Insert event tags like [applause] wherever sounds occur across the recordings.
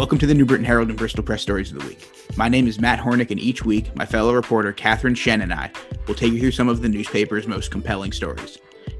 Welcome to the New Britain Herald and Bristol Press Stories of the Week. My name is Matt Hornick, and each week, my fellow reporter Catherine Shen and I will take you through some of the newspaper's most compelling stories.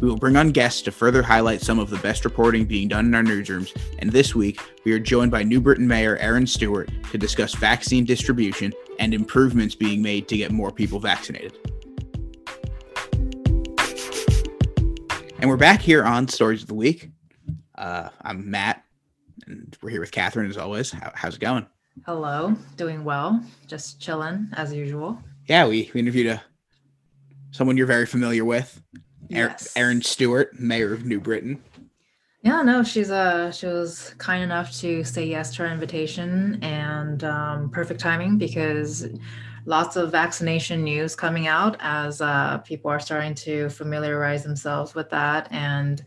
We will bring on guests to further highlight some of the best reporting being done in our newsrooms, and this week, we are joined by New Britain Mayor Erin Stewart to discuss vaccine distribution and improvements being made to get more people vaccinated. And we're back here on Stories of the Week. Uh, I'm Matt, and we're here with Catherine as always. How, how's it going? Hello, doing well. Just chilling as usual. Yeah, we, we interviewed a someone you're very familiar with, Yes. Erin Stewart, Mayor of New Britain. Yeah, no, she's uh she was kind enough to say yes to our invitation and um, perfect timing because lots of vaccination news coming out as uh, people are starting to familiarize themselves with that and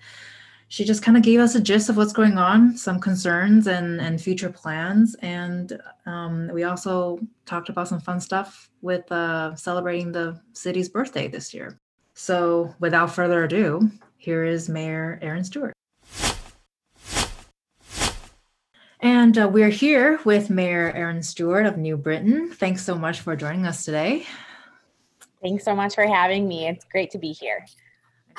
she just kind of gave us a gist of what's going on some concerns and and future plans and um, we also talked about some fun stuff with uh, celebrating the city's birthday this year so without further ado here is mayor Erin stewart And uh, we're here with Mayor Erin Stewart of New Britain. Thanks so much for joining us today. Thanks so much for having me. It's great to be here.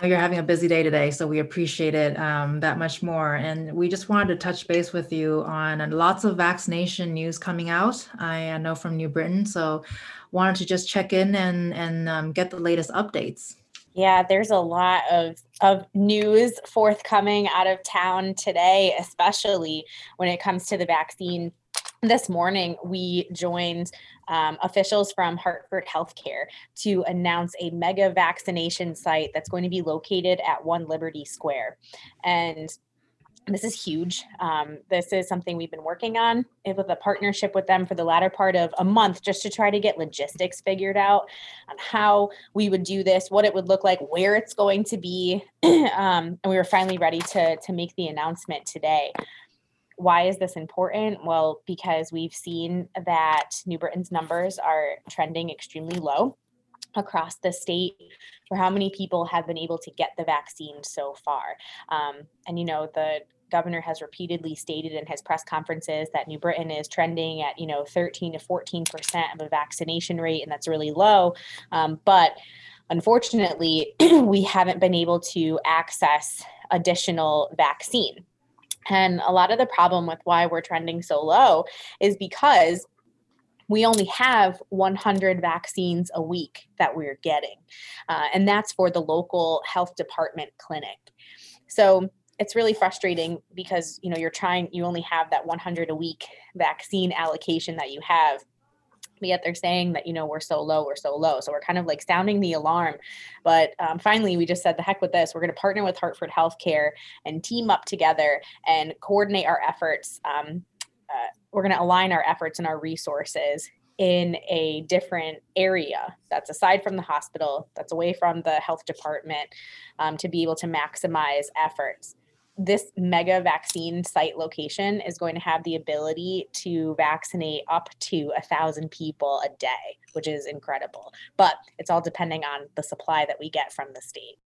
You're having a busy day today, so we appreciate it um, that much more. And we just wanted to touch base with you on lots of vaccination news coming out. I know from New Britain, so wanted to just check in and and um, get the latest updates. Yeah, there's a lot of of news forthcoming out of town today, especially when it comes to the vaccine. This morning, we joined um, officials from Hartford Healthcare to announce a mega vaccination site that's going to be located at One Liberty Square. And this is huge. Um, this is something we've been working on with a partnership with them for the latter part of a month just to try to get logistics figured out on how we would do this, what it would look like, where it's going to be. [clears throat] um, and we were finally ready to, to make the announcement today. Why is this important? Well, because we've seen that New Britain's numbers are trending extremely low across the state for how many people have been able to get the vaccine so far. Um, and, you know, the governor has repeatedly stated in his press conferences that New Britain is trending at, you know, 13 to 14% of a vaccination rate, and that's really low. Um, but unfortunately, [clears throat] we haven't been able to access additional vaccine. And a lot of the problem with why we're trending so low is because we only have 100 vaccines a week that we're getting. Uh, and that's for the local health department clinic. So it's really frustrating because you know you're trying you only have that 100 a week vaccine allocation that you have but yet they're saying that you know we're so low we're so low. So we're kind of like sounding the alarm. But um, finally we just said the heck with this. We're going to partner with hartford healthcare and team up together and coordinate our efforts um, uh, we're going to align our efforts and our resources in a different area that's aside from the hospital that's away from the health department um, to be able to maximize efforts this mega vaccine site location is going to have the ability to vaccinate up to a thousand people a day, which is incredible. But it's all depending on the supply that we get from the state.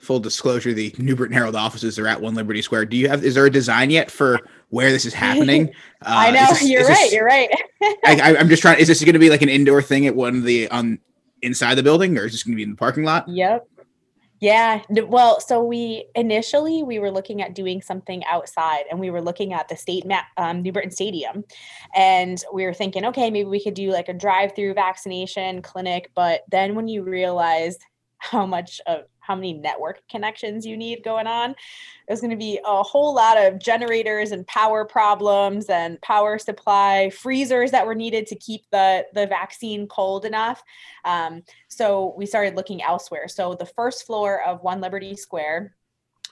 Full disclosure: the New Britain Herald offices are at One Liberty Square. Do you have? Is there a design yet for where this is happening? [laughs] Uh, I know this, you're right. This, you're right. [laughs] I, am just trying. Is this going to be like an indoor thing at one of the on inside the building, or is this going to be in the parking lot? Yep. Yeah, well, so we initially we were looking at doing something outside, and we were looking at the state map, um, New Britain Stadium, and we were thinking, okay, maybe we could do like a drive-through vaccination clinic. But then when you realize how much of how many network connections you need going on. There's going to be a whole lot of generators and power problems and power supply freezers that were needed to keep the the vaccine cold enough. Um, so we started looking elsewhere. So the first floor of One Liberty Square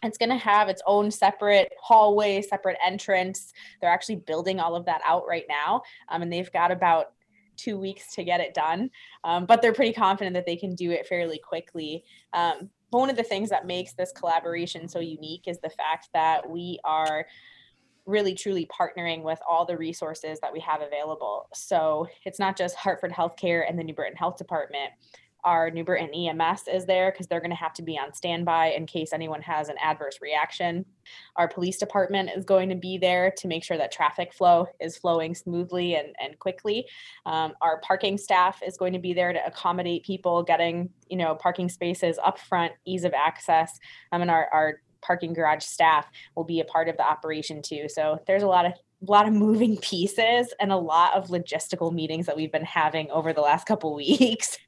it's going to have its own separate hallway separate entrance they're actually building all of that out right now um, and they've got about two weeks to get it done um, but they're pretty confident that they can do it fairly quickly um, one of the things that makes this collaboration so unique is the fact that we are really truly partnering with all the resources that we have available. So it's not just Hartford Healthcare and the New Britain Health Department. Our New and EMS is there because they're going to have to be on standby in case anyone has an adverse reaction. Our police department is going to be there to make sure that traffic flow is flowing smoothly and, and quickly. Um, our parking staff is going to be there to accommodate people getting, you know, parking spaces up front, ease of access. Um, and our, our parking garage staff will be a part of the operation too. So there's a lot of a lot of moving [laughs] pieces and a lot of logistical meetings that we've been having over the last couple weeks.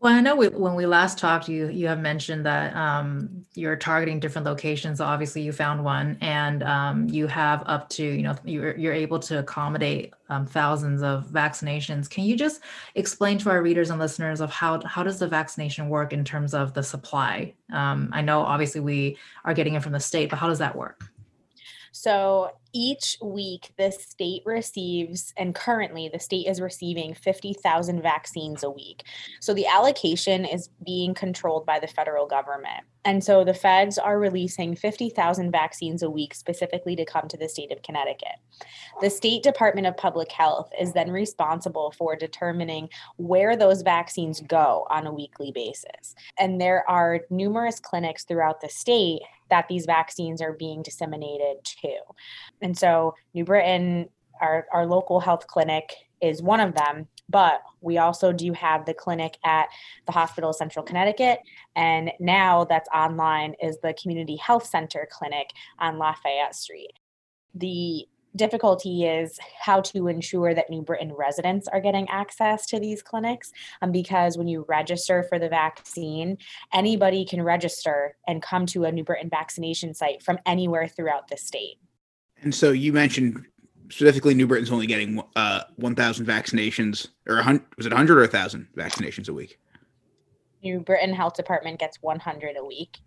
Well, I know we, when we last talked, you you have mentioned that um, you're targeting different locations. Obviously, you found one, and um, you have up to you know you're you're able to accommodate um, thousands of vaccinations. Can you just explain to our readers and listeners of how how does the vaccination work in terms of the supply? Um, I know obviously we are getting it from the state, but how does that work? So each week, the state receives, and currently the state is receiving 50,000 vaccines a week. So the allocation is being controlled by the federal government. And so the feds are releasing 50,000 vaccines a week specifically to come to the state of Connecticut. The State Department of Public Health is then responsible for determining where those vaccines go on a weekly basis. And there are numerous clinics throughout the state that these vaccines are being disseminated to. And so, New Britain, our, our local health clinic, is one of them. But we also do have the clinic at the Hospital of Central Connecticut. And now that's online is the Community Health Center clinic on Lafayette Street. The difficulty is how to ensure that New Britain residents are getting access to these clinics. Um, because when you register for the vaccine, anybody can register and come to a New Britain vaccination site from anywhere throughout the state. And so you mentioned specifically New Britain's only getting uh, 1,000 vaccinations, or 100, was it 100 or 1,000 vaccinations a week? New Britain Health Department gets 100 a week.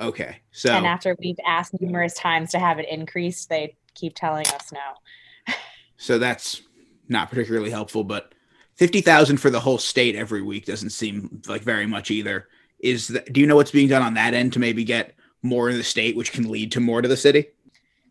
Okay, so and after we've asked numerous times to have it increased, they keep telling us no. [laughs] so that's not particularly helpful, but 50,000 for the whole state every week doesn't seem like very much either. Is that, do you know what's being done on that end to maybe get more in the state, which can lead to more to the city?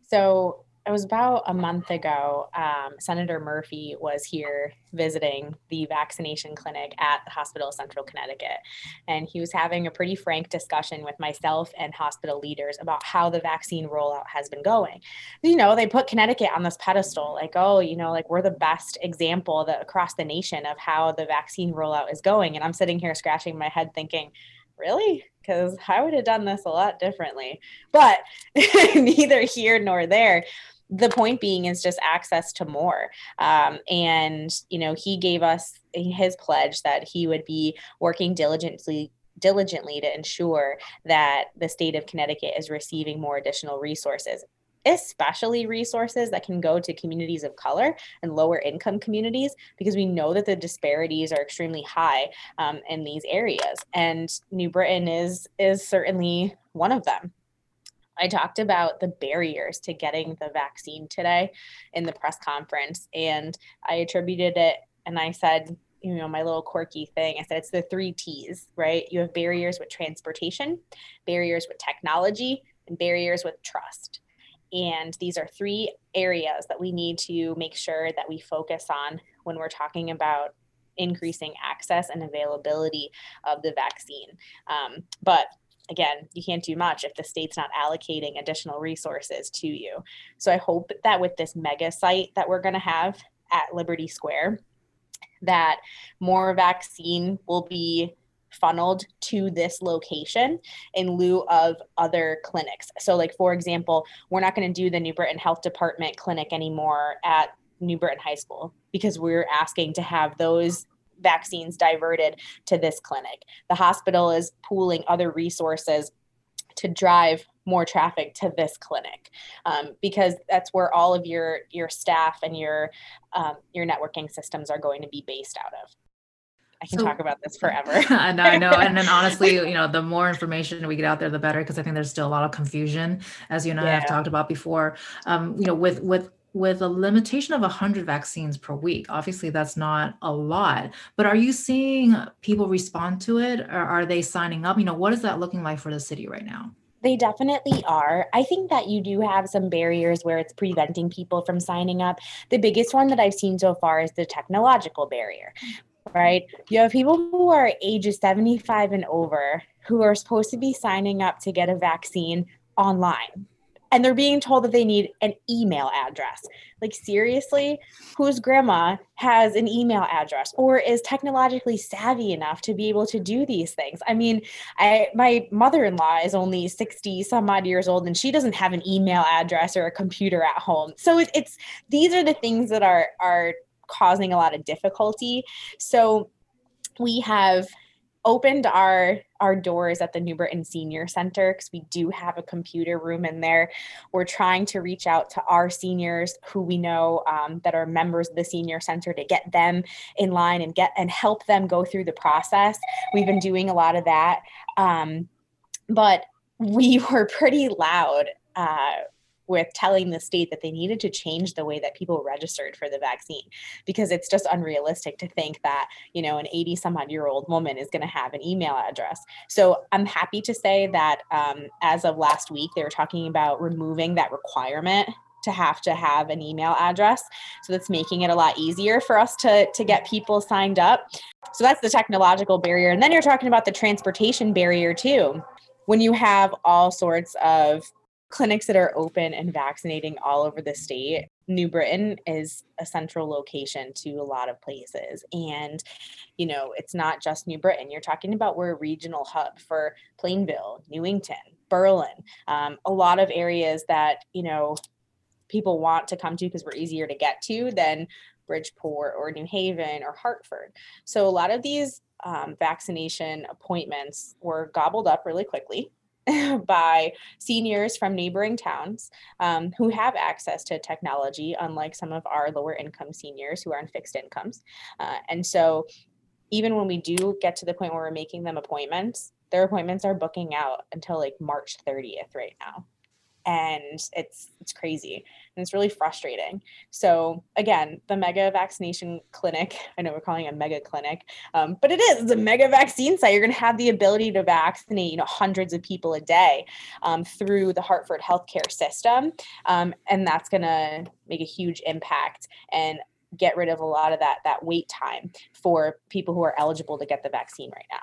So it was about a month ago. Um, Senator Murphy was here visiting the vaccination clinic at the Hospital of Central Connecticut. And he was having a pretty frank discussion with myself and hospital leaders about how the vaccine rollout has been going. You know, they put Connecticut on this pedestal, like, oh, you know, like we're the best example that across the nation of how the vaccine rollout is going. And I'm sitting here scratching my head thinking, really? Because I would have done this a lot differently. But [laughs] neither here nor there the point being is just access to more um, and you know he gave us his pledge that he would be working diligently diligently to ensure that the state of connecticut is receiving more additional resources especially resources that can go to communities of color and lower income communities because we know that the disparities are extremely high um, in these areas and new britain is is certainly one of them I talked about the barriers to getting the vaccine today in the press conference, and I attributed it and I said, you know, my little quirky thing. I said it's the three T's, right? You have barriers with transportation, barriers with technology, and barriers with trust. And these are three areas that we need to make sure that we focus on when we're talking about increasing access and availability of the vaccine. Um, but again, you can't do much if the state's not allocating additional resources to you. So I hope that with this mega site that we're going to have at Liberty Square, that more vaccine will be funneled to this location in lieu of other clinics. So, like for example, we're not going to do the New Britain Health Department clinic anymore at New Britain High School because we're asking to have those vaccines diverted to this clinic. The hospital is pooling other resources to drive more traffic to this clinic um, because that's where all of your your staff and your um, your networking systems are going to be based out of. I can so, talk about this [laughs] forever. I know, I know. And then [laughs] honestly, you know, the more information we get out there, the better, because I think there's still a lot of confusion, as you and yeah. I have talked about before. Um, you know, with with with a limitation of 100 vaccines per week obviously that's not a lot but are you seeing people respond to it or are they signing up you know what is that looking like for the city right now they definitely are. I think that you do have some barriers where it's preventing people from signing up. The biggest one that I've seen so far is the technological barrier right? You have people who are ages 75 and over who are supposed to be signing up to get a vaccine online and they're being told that they need an email address. Like, seriously, whose grandma has an email address or is technologically savvy enough to be able to do these things? I mean, I my mother-in-law is only 60 some odd years old and she doesn't have an email address or a computer at home. So it, it's these are the things that are are causing a lot of difficulty. So we have opened our our doors at the New Britain Senior Center because we do have a computer room in there. We're trying to reach out to our seniors who we know um, that are members of the Senior Center to get them in line and get and help them go through the process. We've been doing a lot of that, um, but we [laughs] were pretty loud. Uh, with telling the state that they needed to change the way that people registered for the vaccine because it's just unrealistic to think that you know an 80 some odd year old woman is going to have an email address. So i'm happy to say that um, as of last week they were talking about removing that requirement to have to have an email address. So that's making it a lot easier for us to to get people signed up. So that's the technological barrier. And then you're talking about the transportation barrier too. When you have all sorts of clinics that are open and vaccinating all over the state. New Britain is a central location to a lot of places. And, you know, it's not just New Britain. You're talking about we're a regional hub for Plainville, Newington, Berlin, um, a lot of areas that, you know, people want to come to because we're easier to get to than Bridgeport or New Haven or Hartford. So a lot of these um, vaccination appointments were gobbled up really quickly [laughs] by seniors from neighboring towns um, who have access to technology, unlike some of our lower income seniors who are on fixed incomes. Uh, and so, even when we do get to the point where we're making them appointments, their appointments are booking out until like March 30th right now and it's it's crazy and it's really frustrating. So again the mega vaccination clinic [laughs] i know we're calling it a mega clinic um, but it is it's a mega vaccine site. You're going to have the ability to vaccinate you know hundreds of people a day um, through the hartford healthcare system um, and that's going to make a huge impact and get rid of a lot of that that wait time for people who are eligible to get the vaccine right now.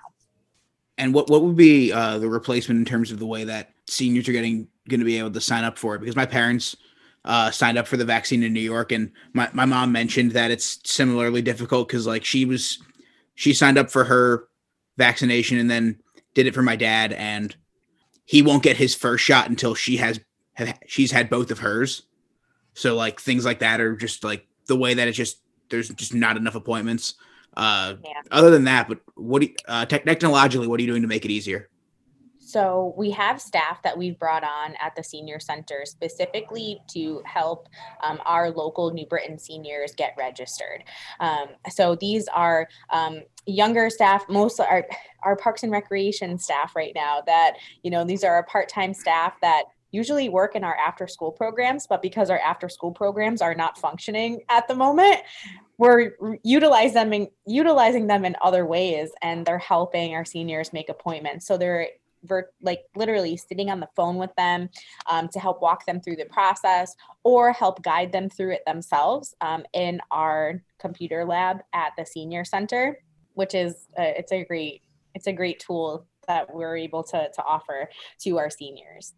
And what what would be uh, the replacement in terms of the way that seniors are getting going to be able to sign up for it? Because my parents uh, signed up for the vaccine in New York, and my my mom mentioned that it's similarly difficult because like she was she signed up for her vaccination and then did it for my dad, and he won't get his first shot until she has have, she's had both of hers. So like things like that are just like the way that it's just there's just not enough appointments. Uh, yeah. Other than that, but what do you, uh, technologically, what are you doing to make it easier? So we have staff that we've brought on at the senior center specifically to help um, our local New Britain seniors get registered. Um, so these are um, younger staff, most are our Parks and Recreation staff right now. That you know these are our part-time staff that usually work in our after school programs, but because our after school programs are not functioning at the moment, we're utilizing them in, utilizing them in other ways and they're helping our seniors make appointments. So they're like literally sitting on the phone with them um, to help walk them through the process or help guide them through it themselves um, in our computer lab at the senior center, which is uh, it's a great it's a great tool that we're able to to offer to our seniors.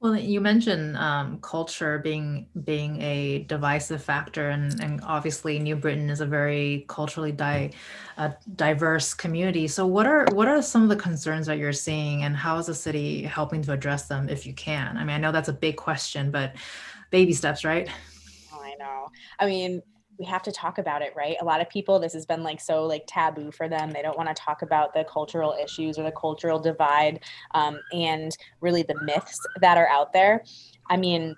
Well, you mentioned um, culture being being a divisive factor, and, and obviously New Britain is a very culturally di- uh, diverse community. So, what are what are some of the concerns that you're seeing, and how is the city helping to address them, if you can? I mean, I know that's a big question, but baby steps, right? I know. I mean, we have to talk about it right? A lot of people this has been like so like taboo for them. They don't want to talk about the cultural issues or the cultural divide um, and really the myths that are out there. I mean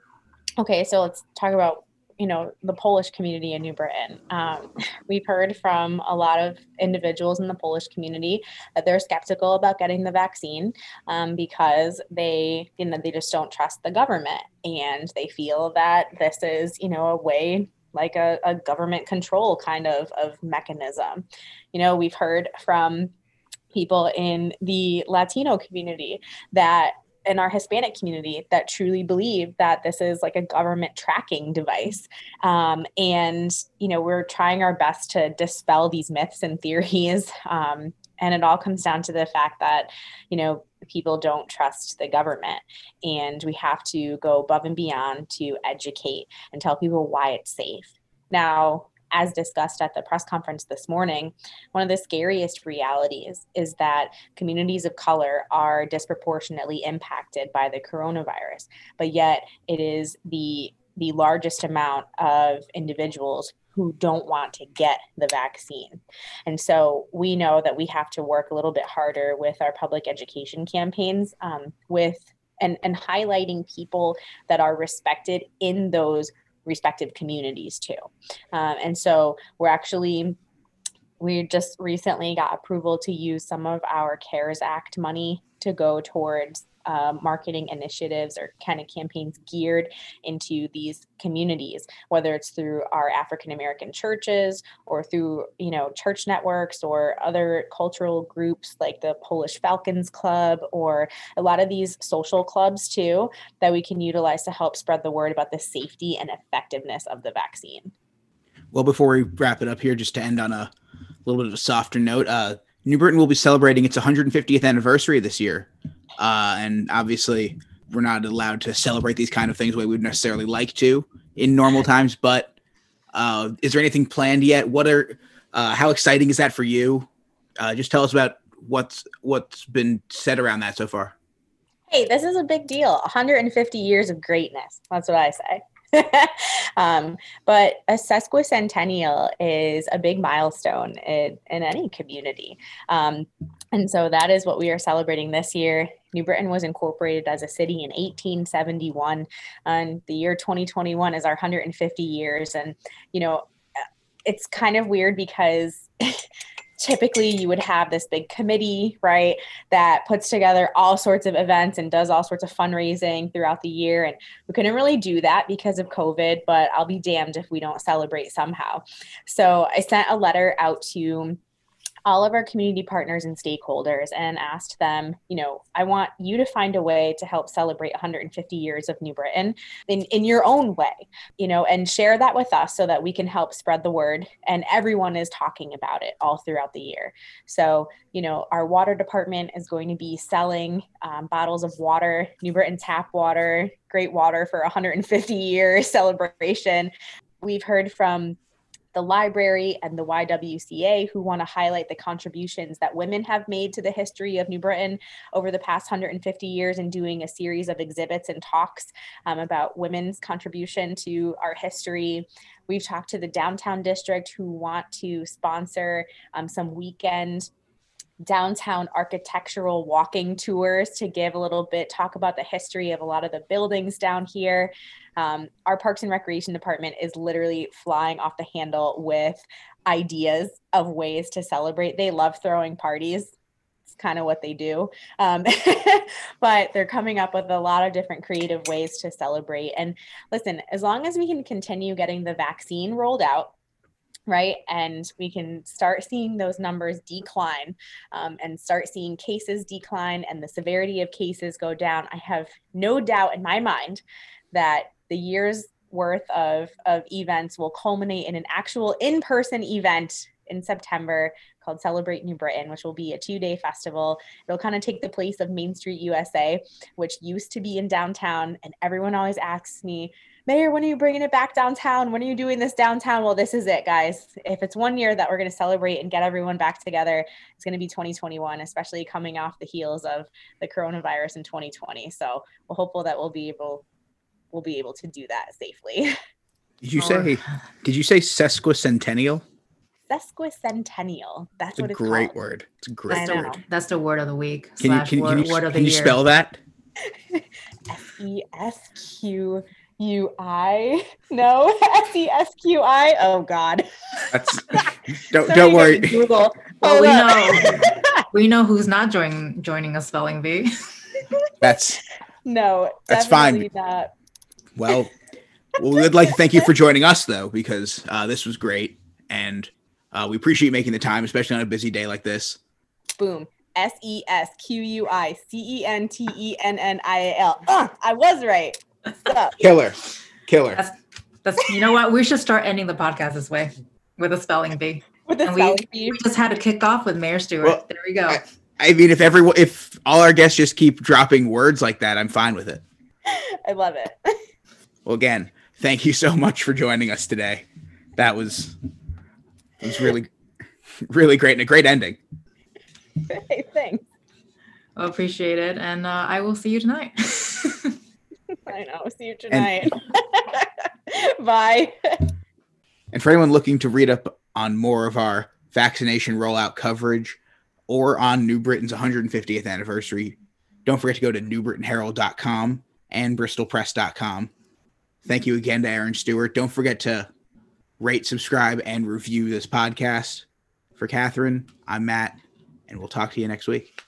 okay so let's talk about you know the polish community in new britain. Um, [laughs] we've heard from a lot of individuals in the polish community that they're skeptical about getting the vaccine um, because they you know they just don't trust the government and they feel that this is you know a way like a, a government control kind of, of mechanism. You know, we've heard from people in the Latino community that in our Hispanic community that truly believe that this is like a government tracking device. Um, and, you know, we're trying our best to dispel these myths and theories. [laughs] Um, and it all comes down to the fact that, you know, people don't trust the government. And we have to go above and beyond to educate and tell people why it's safe. Now, as discussed at the press conference this morning, one of the scariest realities is that communities of color are disproportionately impacted by the coronavirus, but yet it is the the largest amount of individuals who don't want to get the vaccine. And so we know that we have to work a little bit harder with our public education campaigns um, with and, and highlighting people that are respected in those respective communities too. Um, and so we're actually we just recently got approval to use some of our CARES Act money to go towards uh, marketing initiatives or kind of campaigns geared into these communities whether it's through our african american churches or through you know church networks or other cultural groups like the polish falcons club or a lot of these social clubs too that we can utilize to help spread the word about the safety and effectiveness of the vaccine. Well before we wrap it up here just to end on a little bit of a softer note uh, new britain will be celebrating its 150th anniversary this year uh, and obviously, we're not allowed to celebrate these kind of things the way we'd necessarily like to in normal times. But uh, is there anything planned yet? What are uh, how exciting is that for you? Uh, just tell us about what's what's been said around that so far. Hey, this is a big deal. 150 years of greatness. That's what I say. [laughs] um, but a sesquicentennial is a big milestone in, in any community. Um, and so that is what we are celebrating this year. New Britain was incorporated as a city in 1871, and the year 2021 is our 150 years. And, you know, uh, it's kind of weird because [laughs] typically you would have this big committee, right, that puts together all sorts of events and does all sorts of fundraising throughout the year. And we couldn't really do that because of COVID, but I'll be damned if we don't celebrate somehow. So I sent a letter out to all of our community partners and stakeholders and asked them, you know, I want you to find a way to help celebrate 150 years of New Britain in, in your own way, you know, and share that with us so that we can help spread the word. And everyone is talking about it all throughout the year. So, you know, our water department is going to be selling um, bottles of water, New Britain tap water, great water for 150 year [laughs] celebration. We've heard from the library and the YWCA, who want to highlight the contributions that women have made to the history of New Britain over the past 150 years and doing a series of exhibits and talks um, about women's contribution to our history. We've talked to the downtown district who want to sponsor um, some weekend downtown architectural walking tours to give a little bit talk about the history of a lot of the buildings down here um, our Parks and Recreation Department is literally flying off the handle with ideas of ways to celebrate. They love throwing parties. It's kind of what they do. Um, [laughs] but they're coming up with a lot of different creative ways to celebrate. And listen, as long as we can continue getting the vaccine rolled out, right? And we can start seeing those numbers decline um, and start seeing cases decline and the severity of cases go down. I have no doubt in my mind that the year's worth of, of events will culminate in an actual in-person event in September called Celebrate New Britain, which will be a two day festival. It'll kind of take the place of Main Street USA, which used to be in downtown. And everyone always asks me, Mayor, when are you bringing it back downtown? When are you doing this downtown? Well, this is it, guys. If it's one year that we're going to celebrate and get everyone back together, it's going to be 2021, especially coming off the heels of the coronavirus in 2020. So we're hopeful that we'll be able we'll be able to do that safely. [laughs] Did you say? Did you say sesquicentennial? Sesquicentennial. That's it's what it's a great word. It's a great word. That's the word of the week. Can you can, word, can you, word can you spell that? [laughs] S e s q u i. [laughs] No, [laughs] S e s q i. Oh God. That's [laughs] don't don't worry. Google. Well, we know we know who's not joining joining a spelling bee. That's no. That's fine. Not. Well, well, we'd like to thank you for joining us, though, because uh, this was great, and uh, we appreciate making the time, especially on a busy day like this. Boom. S E S Q U I C E N T E N N I A L. Ugh, I was right. What's? Killer. Killer. That's that's you know what? We should start ending the podcast this way with a spelling bee. With the And we, spelling bee. we just had to kick off with Mayor Stewart. Well, there we go. I- I mean, if everyone, if all our guests just keep dropping words like that, I'm fine with it. [laughs] I love it. Well, again, thank you so much for joining us today. That was it was really, [laughs] really great and a great ending. [laughs] hey, thanks. Well, appreciate it, and uh, I will see you tonight. I know. See you tonight. [laughs] Bye. And for anyone looking to read up on more of our vaccination rollout coverage or on New Britain's 150th anniversary, don't forget to go to newbritainherald.com and bristolpress.com. Thank you again to Erin Stewart. Don't forget to rate, subscribe, and review this podcast. For Catherine, I'm Matt, and we'll talk to you next week.